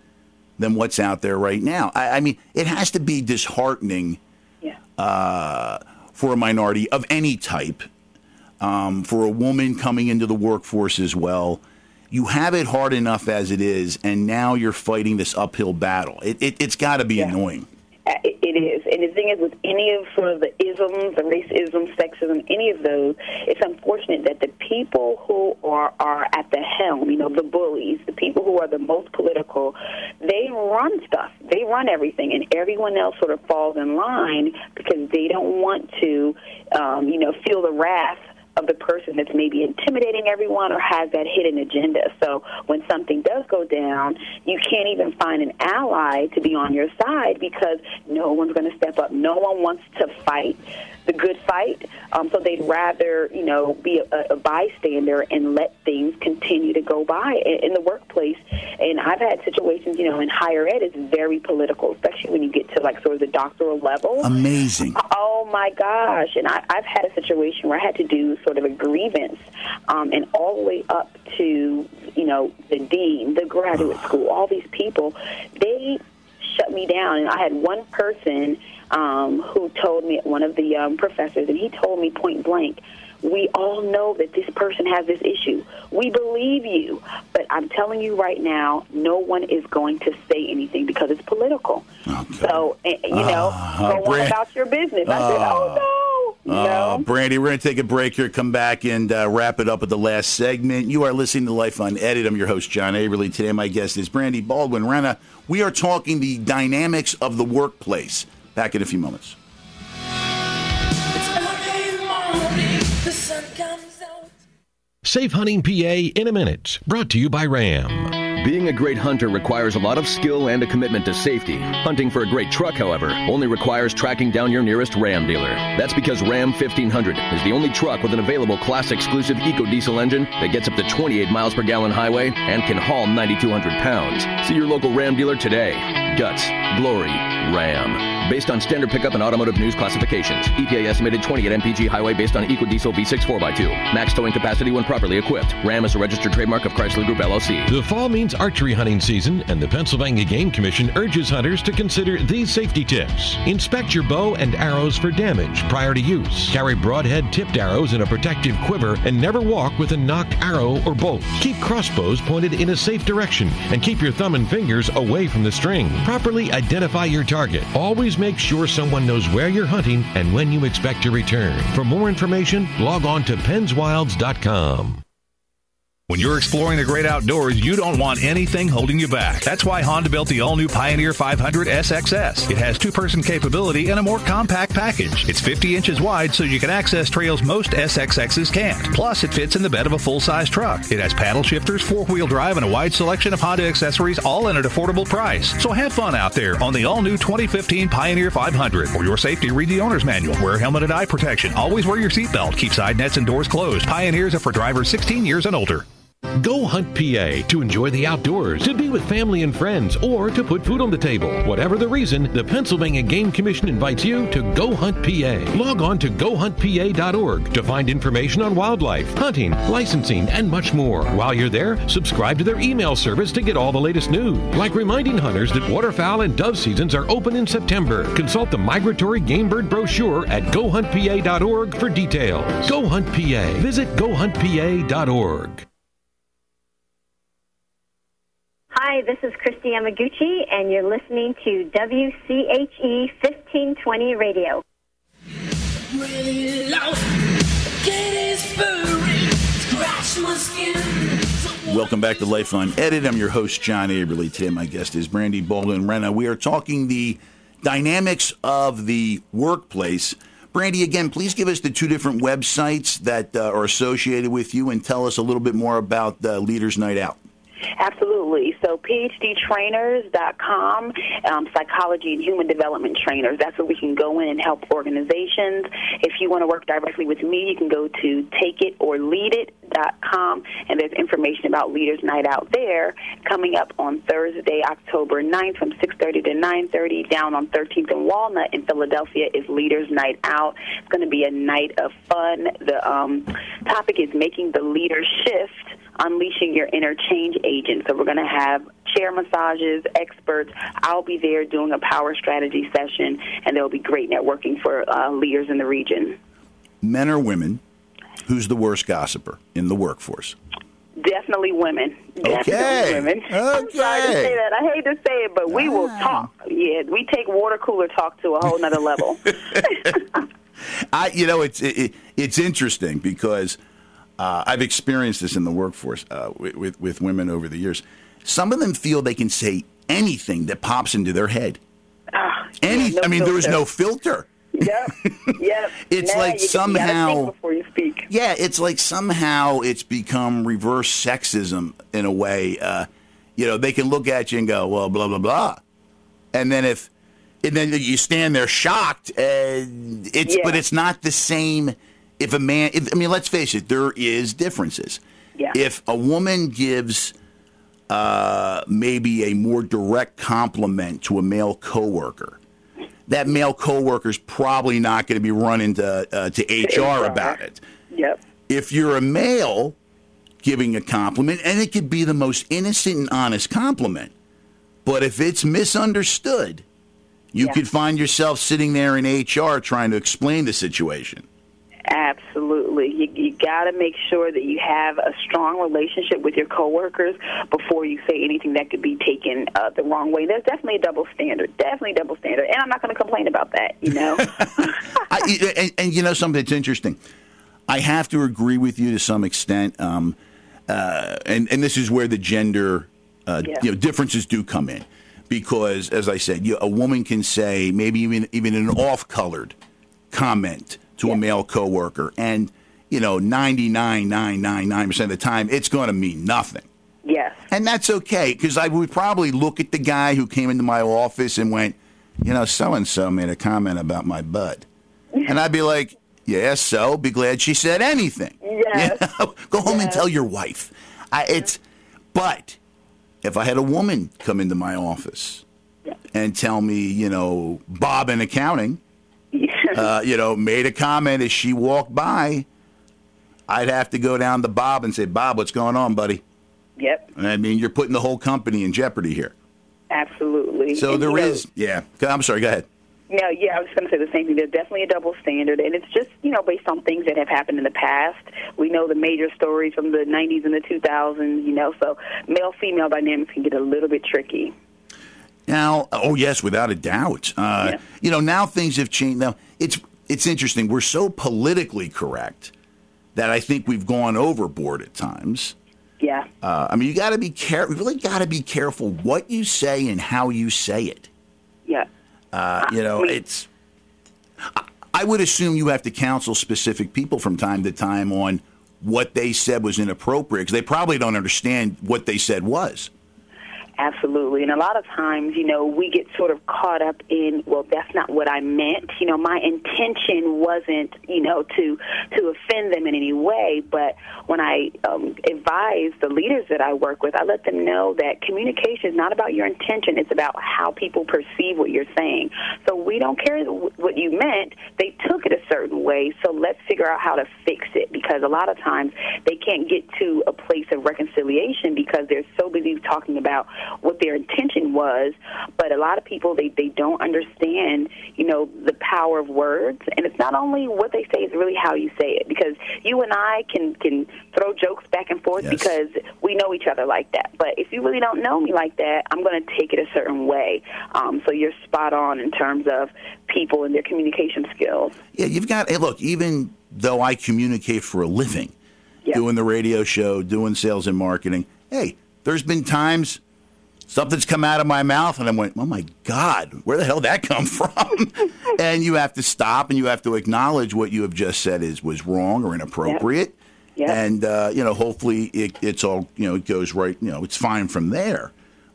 than what's out there right now. I, I mean, it has to be disheartening yeah. uh, for a minority of any type, um, for a woman coming into the workforce as well. You have it hard enough as it is, and now you're fighting this uphill battle. It, it, has got to be yeah. annoying. Uh, it is. And the thing is, with any of sort of the isms, the racism, sexism, any of those, it's unfortunate that the people who are, are at the helm, you know, the bullies, the people who are the most political, they run stuff. They run everything. And everyone else sort of falls in line because they don't want to, um, you know, feel the wrath of the person that's maybe intimidating everyone or has that hidden agenda. So when something does go down, you can't even find an ally to be on your side because no one's going to step up. No one wants to fight the good fight. Um, so they'd rather, you know, be a, a bystander and let things continue to go by in, in the workplace. And I've had situations, you know, in higher ed is very political, especially when you get to like sort of the doctoral level. Amazing. Oh my gosh! And I, I've had a situation where I had to do sort of a grievance, um, and all the way up to you know the dean, the graduate school, all these people, they shut me down. And I had one person um, who told me, one of the um, professors, and he told me point blank, we all know that this person has this issue. We believe you, but I'm telling you right now, no one is going to say anything because it's political. Okay. So, eh, you know, uh, go on about your business. I uh, said, oh no. Uh, Brandy, we're going to take a break here, come back and uh, wrap it up with the last segment. You are listening to Life Unedited. I'm your host, John Aberly. Today, my guest is Brandy Baldwin Renna. We are talking the dynamics of the workplace. Back in a few moments. Safe Hunting PA in a minute. Brought to you by RAM. Being a great hunter requires a lot of skill and a commitment to safety. Hunting for a great truck, however, only requires tracking down your nearest Ram dealer. That's because Ram 1500 is the only truck with an available class exclusive EcoDiesel engine that gets up to 28 miles per gallon highway and can haul 9,200 pounds. See your local Ram dealer today. Guts, glory, Ram. Based on standard pickup and automotive news classifications. EPA estimated 28 mpg highway based on EcoDiesel V6 4x2. Max towing capacity when properly equipped. Ram is a registered trademark of Chrysler Group LLC. The fall means archery hunting season, and the Pennsylvania Game Commission urges hunters to consider these safety tips. Inspect your bow and arrows for damage prior to use. Carry broadhead tipped arrows in a protective quiver and never walk with a nocked arrow or bolt. Keep crossbows pointed in a safe direction and keep your thumb and fingers away from the string. Properly identify your target. Always make sure someone knows where you're hunting and when you expect to return. For more information, log on to pennswilds.com. When you're exploring the great outdoors, you don't want anything holding you back. That's why Honda built the all new Pioneer 500 SXS. It has two person capability and a more compact package. It's 50 inches wide so you can access trails most SXSs can't. Plus, it fits in the bed of a full size truck. It has paddle shifters, four wheel drive, and a wide selection of Honda accessories, all at an affordable price. So have fun out there on the all new 2015 Pioneer 500. For your safety, read the owner's manual. Wear helmet and eye protection. Always wear your seatbelt. Keep side nets and doors closed. Pioneers are for drivers 16 years and older. Go Hunt PA to enjoy the outdoors, to be with family and friends, or to put food on the table. Whatever the reason, the Pennsylvania Game Commission invites you to Go Hunt PA. Log on to gohuntpa.org to find information on wildlife, hunting, licensing, and much more. While you're there, subscribe to their email service to get all the latest news, like reminding hunters that waterfowl and dove seasons are open in September. Consult the migratory game bird brochure at gohuntpa.org for details. Go Hunt PA. Visit gohuntpa.org. Hi, this is Kristi Yamaguchi, and you're listening to WCHE 1520 Radio. Welcome back to Life Unedited. I'm your host, John Aberly. Today, my guest is Brandy Baldwin Renna. We are talking the dynamics of the workplace. Brandy, again, please give us the two different websites that uh, are associated with you and tell us a little bit more about uh, Leaders Night Out. Absolutely. So PhDtrainers.com, um, psychology and human development trainers. That's where we can go in and help organizations. If you want to work directly with me, you can go to takeititorleadit.com, and there's information about Leaders Night Out there coming up on Thursday, October 9th from 6.30 to 9.30 down on 13th and Walnut in Philadelphia is Leaders Night Out. It's going to be a night of fun. The um, topic is making the leader shift unleashing your inner change agent. So we're going to have chair massages, experts. I'll be there doing a power strategy session, and there will be great networking for uh, leaders in the region. Men or women? Who's the worst gossiper in the workforce? Definitely women. Definitely okay. women. Okay. I'm sorry to say that. I hate to say it, but we will talk. Yeah, we take water cooler talk to a whole nother level. I, you know, it's it, it's interesting because uh, I've experienced this in the workforce uh, with, with, with women over the years. Some of them feel they can say anything that pops into their head. Ah, Any, yeah, no I mean, there is filter. no filter. Yep, yep. It's Now like you, somehow before you speak. Yeah, it's like somehow it's become reverse sexism in a way. Uh, you know, they can look at you and go, well, blah, blah, blah. And then if, and then you stand there shocked, it's, Yeah. but it's not the same. If a man, if, I mean, let's face it, there is differences. Yeah. If a woman gives uh, maybe a more direct compliment to a male coworker, that male coworker is probably not going to be running to uh, to HR about it. Yep. If you're a male giving a compliment, and it could be the most innocent and honest compliment, but if it's misunderstood, you could find yourself sitting there in HR trying to explain the situation. Absolutely. You, you got to make sure that you have a strong relationship with your coworkers before you say anything that could be taken uh, the wrong way. There's definitely a double standard. Definitely a double standard. And I'm not going to complain about that, you know? I, and, and you know something that's interesting. I have to agree with you to some extent, um, uh, and and this is where the gender uh, Yeah. you know differences do come in, because as I said, you, a woman can say maybe even even an off-colored comment to a male coworker, and you know ninety nine nine nine nine percent of the time it's going to mean nothing. yes. And that's okay because I would probably look at the guy who came into my office and went, you know, so and so made a comment about my butt. And I'd be like, yeah, so be glad she said anything. Yes. You know? Go home and tell your wife. I, it's, but if I had a woman come into my office and tell me, you know, Bob in accounting, uh, you know, made a comment as she walked by, I'd have to go down to Bob and say, Bob, what's going on, buddy? Yep. I mean, you're putting the whole company in jeopardy here. Absolutely. So And, there you know, yeah. I'm sorry. Go ahead. No, yeah, I was going to say the same thing. There's definitely a double standard, and it's just you know based on things that have happened in the past. We know the major stories from the 90s and the 2000s. You know, so male female dynamics can get a little bit tricky. Now, oh yes, without a doubt. Uh, You know, now things have changed. Now it's it's interesting. We're so politically correct that I think we've gone overboard at times. Yeah. Uh, I mean, you got to be careful. You really got to be careful what you say and how you say it. Yeah. Uh, you know, it's. I- I would assume you have to counsel specific people from time to time on what they said was inappropriate because they probably don't understand what they said was. Absolutely. And a lot of times, you know, we get sort of caught up in, well, that's not what I meant. You know, my intention wasn't, you know, to to offend them in any way. But when I um, advise the leaders that I work with, I let them know that communication is not about your intention. It's about how people perceive what you're saying. So we don't care what you meant. They took it a certain way. So let's figure out how to fix it because a lot of times they can't get to a place of reconciliation because they're so busy talking about what their intention was. But a lot of people they they don't understand, you know, the power of words, and it's not only what they say; it's really how you say it. Because you and I can can throw jokes back and forth Yes. because we know each other like that. But if you really don't know me like that, I'm going to take it a certain way. Um, so you're spot on in terms of people and their communication skills. Yeah, you've got. Hey, look, even though I communicate for a living, doing the radio show, doing sales and marketing, hey, there's been times something's come out of my mouth and I went, oh my God, where the hell did that come from? and you have to stop and you have to acknowledge what you have just said is was wrong or inappropriate. And uh, you know, hopefully it, it's all you know, it goes right. You know, it's fine from there.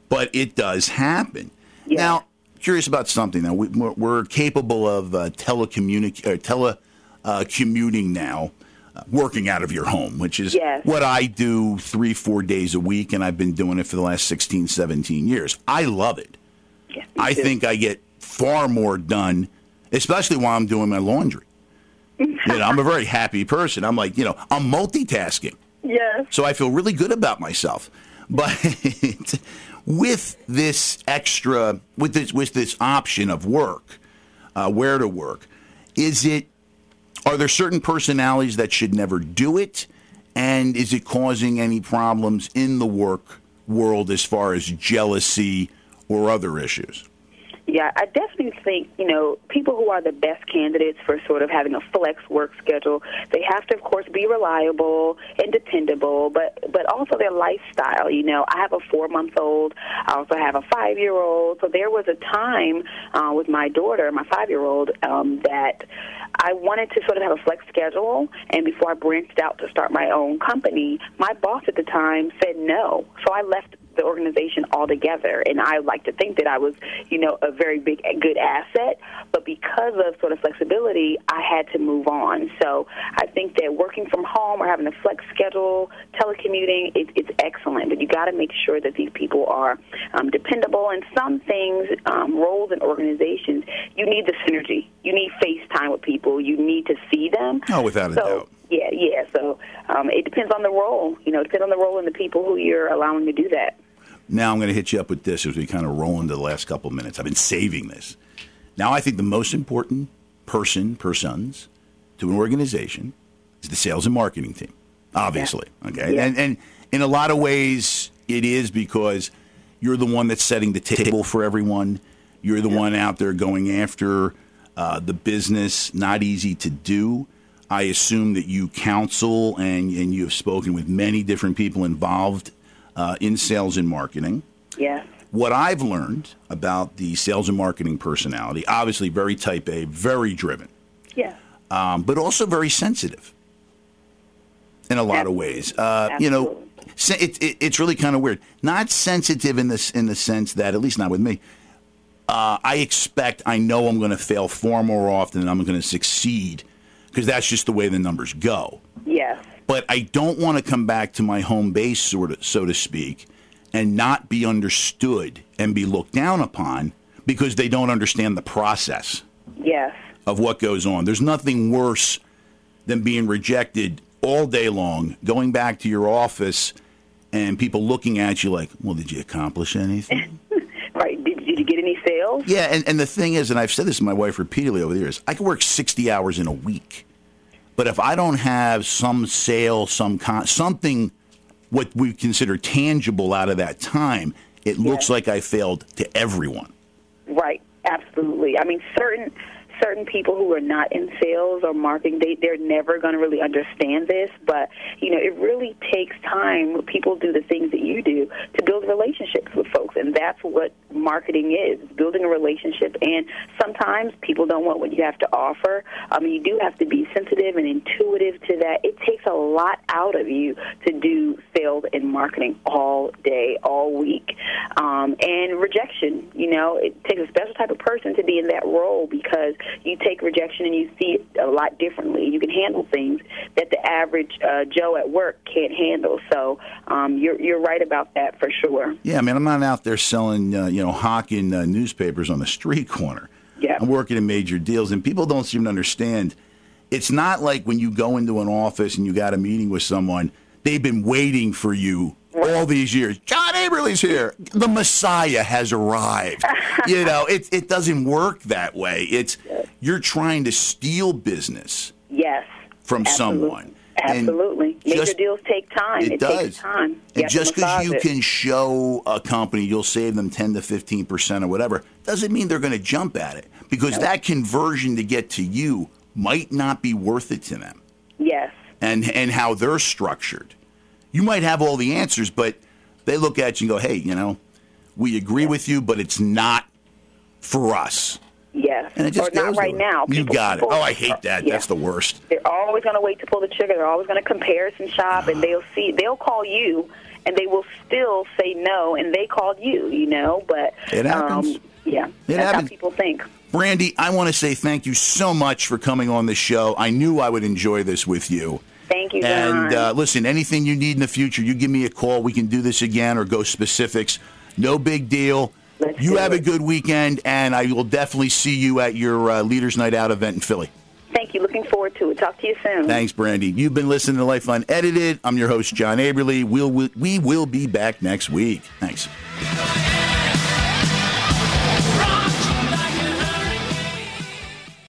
But it does happen. Now, curious about something. Now, we, we're, we're capable of uh, telecommunic- or tele uh, commuting now, working out of your home, which is Yes. what I do three, four days a week, and I've been doing it for the last 16, 17 years. I love it. I think I get far more done, especially while I'm doing my laundry. you know, I'm a very happy person. I'm like, you know, I'm multitasking. Yes. So I feel really good about myself. But with this extra, with this, with this option of work, uh, where to work, is it? Are there certain personalities that should never do it? And is it causing any problems in the work world as far as jealousy or other issues? Yeah, I definitely think, you know, people who are the best candidates for sort of having a flex work schedule, they have to of course be reliable and dependable, but but also their lifestyle, you know. I have a 4-month-old, I also have a 5-year-old. So there was a time uh with my daughter, my 5-year-old, um that I wanted to sort of have a flex schedule and before I branched out to start my own company, my boss at the time said no. So I left the organization altogether. And I like to think that I was, you know, a very big, good asset. But because of sort of flexibility, I had to move on. So I think that working from home or having a flex schedule, telecommuting, it, it's excellent. But you got to make sure that these people are um, dependable. And some things, um, roles and organizations, you need the synergy. You need FaceTime with people. You need to see them. Oh, without a so, doubt. Yeah, yeah. So um, it depends on the role. You know, it depends on the role and the people who you're allowing to do that. Now I'm going to hit you up with this as we kind of roll into the last couple of minutes. I've been saving this. Now I think the most important person, persons, to an organization is the sales and marketing team. Obviously, okay, Yeah. and and in a lot of ways it is because you're the one that's setting the table for everyone. You're the one out there going after uh, the business. Not easy to do. I assume that you counsel and, and you have spoken with many different people involved uh, in sales and marketing. Yeah. What I've learned about the sales and marketing personality, obviously very type A, very driven, Yeah. um, but also very sensitive in a lot of ways. Uh, you know, it, it, it's really kind of weird. Not sensitive in this in the sense that, at least not with me. Uh, I expect, I know I'm going to fail far more often than I'm going to succeed because that's just the way the numbers go. Yes. But I don't want to come back to my home base, sort of, so to speak, and not be understood and be looked down upon because they don't understand the process Yes. of what goes on. There's nothing worse than being rejected all day long, going back to your office, and people looking at you like, "Well, did you accomplish anything?" Right. Did, did you get any sales? yeah, and, and the thing is, and I've said this to my wife repeatedly over the years, I can work 60 hours in a week, but if I don't have some sale, some con- something, what we consider tangible out of that time, it looks like I failed to everyone. Right. Absolutely. I mean, certain certain people who are not in sales or marketing, they they're never going to really understand this. But you know, it really takes time. People do the things that you do to build relationships with folks, and that's what marketing is: building a relationship. And sometimes people don't want what you have to offer. I mean, you do have to be sensitive and intuitive to that. It takes a lot out of you to do sales and marketing all day, all week, um, and rejection. You know, it takes a special type of person to be in that role because you take rejection and you see it a lot differently. You can handle things that the average uh, Joe at work can't handle. So um, you're you're right about that for sure. Yeah, I mean, I'm not out there selling, uh, you know, hawking uh, newspapers on the street corner. Yeah. I'm working in major deals, and people don't seem to understand. It's not like when you go into an office and you got a meeting with someone, they've been waiting for you all these years. John Aberley's here. The Messiah has arrived. you know, it, it doesn't work that way. It's you're trying to steal business Yes. from Absolutely. someone. And Absolutely. Major just- deals take time. It It, does. takes time. And just because you it. can show a company you'll save them 10 to 15% or whatever, doesn't mean they're going to jump at it because that conversion to get to you might not be worth it to them Yes. and, and how they're structured. You might have all the answers, but they look at you and go, hey, you know, we agree with you, but it's not for us. Yes. And it just or not right now. You People- got it. Oh, I hate that. Yeah. That's the worst. They're always going to wait to pull the trigger. They're always going to comparison shop, and they'll see. They'll call you, and they will still say no, and they called you. You know, but It happens. Um, yeah, It that's happens. how people think. Brandy, I want to say thank you so much for coming on the show. I knew I would enjoy this with you. Thank you. And uh, listen, anything you need in the future, you give me a call. We can do this again or go specifics. No big deal. you have a good weekend, and I will definitely see you at your uh, Leaders Night Out event in Philly. Thank you. Looking forward to it. Talk to you soon. Thanks, Brandy. You've been listening to Life Unedited. I'm your host, John Aberley. We'll, we will be back next week. Thanks.